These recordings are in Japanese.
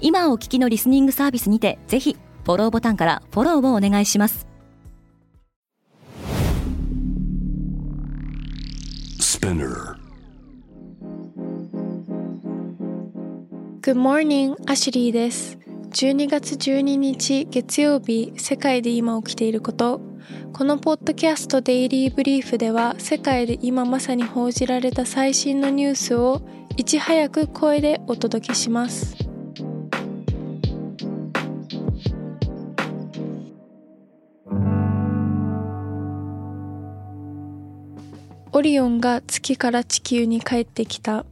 今お聞きのリスニングサービスにてぜひフォローボタンからフォローをお願いします Good morning, アシュリーです。12月12日月曜日、世界で今起きていること。このポッドキャストデイリーブリーフでは、世界で今まさに報じられた最新のニュースをいち早く声でお届けします。オリオンが月から地球に帰ってきた。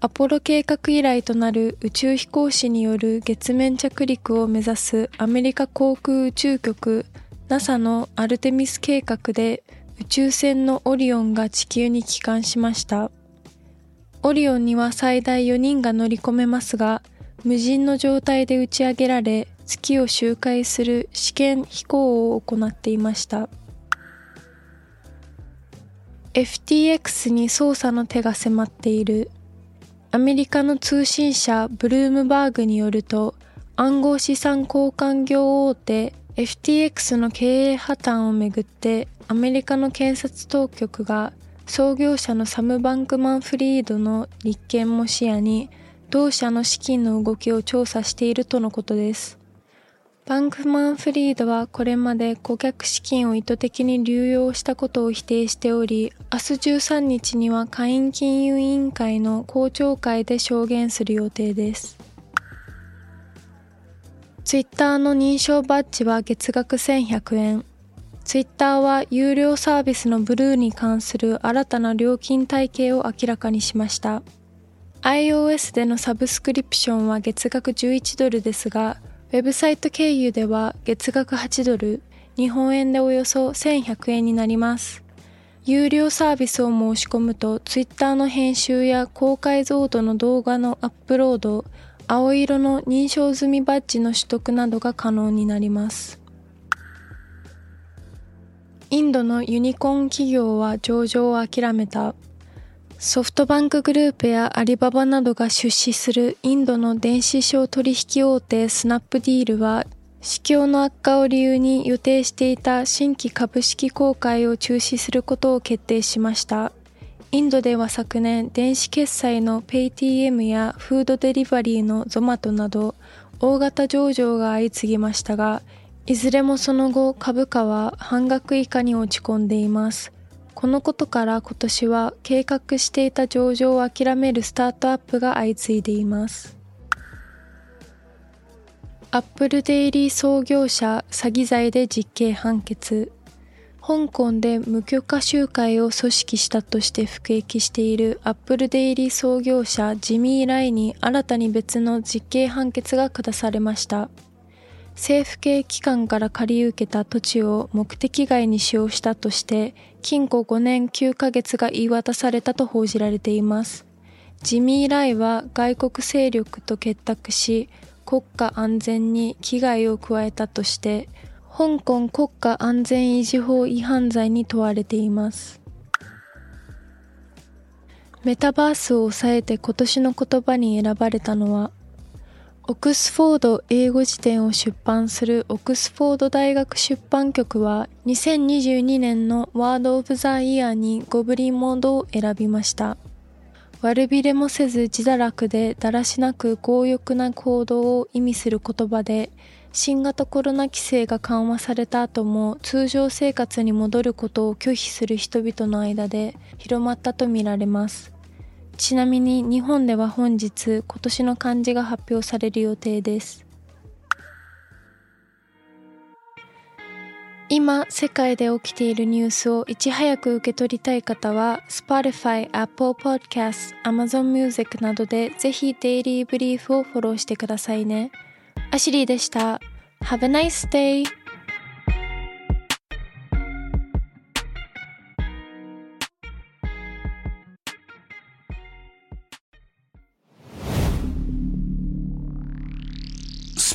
アポロ計画以来となる宇宙飛行士による月面着陸を目指すアメリカ航空宇宙局 NASA のアルテミス計画で宇宙船のオリオンが地球に帰還しました。オリオンには最大4人が乗り込めますが、無人の状態で打ち上げられ、月を周回する試験飛行を行っていました。FTX に捜査の手が迫っている。アメリカの通信社ブルームバーグによると暗号資産交換業大手 FTX の経営破綻をめぐってアメリカの検察当局が創業者のサム・バンクマン・フリードの立件も視野に同社の資金の動きを調査しているとのことです。バンクマンフリードはこれまで顧客資金を意図的に流用したことを否定しており、明日13日には下院金融委員会の公聴会で証言する予定です。ツイッターの認証バッジは月額1100円。ツイッターは有料サービスのブルーに関する新たな料金体系を明らかにしました。iOS でのサブスクリプションは月額11ドルですが、ウェブサイト経由では月額8ドル、日本円でおよそ1100円になります。有料サービスを申し込むと Twitter の編集や高解像度の動画のアップロード、青色の認証済みバッジの取得などが可能になります。インドのユニコーン企業は上場を諦めた。ソフトバンクグループやアリババなどが出資するインドの電子商取引大手スナップディールは、市況の悪化を理由に予定していた新規株式公開を中止することを決定しました。インドでは昨年、電子決済の PayTM やフードデリバリーのゾマトなど、大型上場が相次ぎましたが、いずれもその後株価は半額以下に落ち込んでいます。このことから今年は計画していた上場を諦めるスタートアップが相次いでいます。アップルデイリー創業者詐欺罪で実刑判決。香港で無許可集会を組織したとして服役しているアップルデイリー創業者ジミー・ライに新たに別の実刑判決が下されました。政府系機関から借り受けた土地を目的外に使用したとして、禁錮5年9ヶ月が言い渡されたと報じられています。ジミー・ライは外国勢力と結託し、国家安全に危害を加えたとして、香港国家安全維持法違反罪に問われています。メタバースを抑えて今年の言葉に選ばれたのは、オックスフォード英語辞典を出版するオックスフォード大学出版局は2022年のワードオブザイヤーにゴブリンモードを選びました。悪びれもせず自堕落でだらしなく強欲な行動を意味する言葉で新型コロナ規制が緩和された後も通常生活に戻ることを拒否する人々の間で広まったとみられます。ちなみに日本では本日今年の漢字が発表される予定です。今世界で起きているニュースをいち早く受け取りたい方は Spotify、Apple Podcast、Amazon Music などでぜひデイリーブリーフをフォローしてくださいね。アシリーでした。Have a nice day!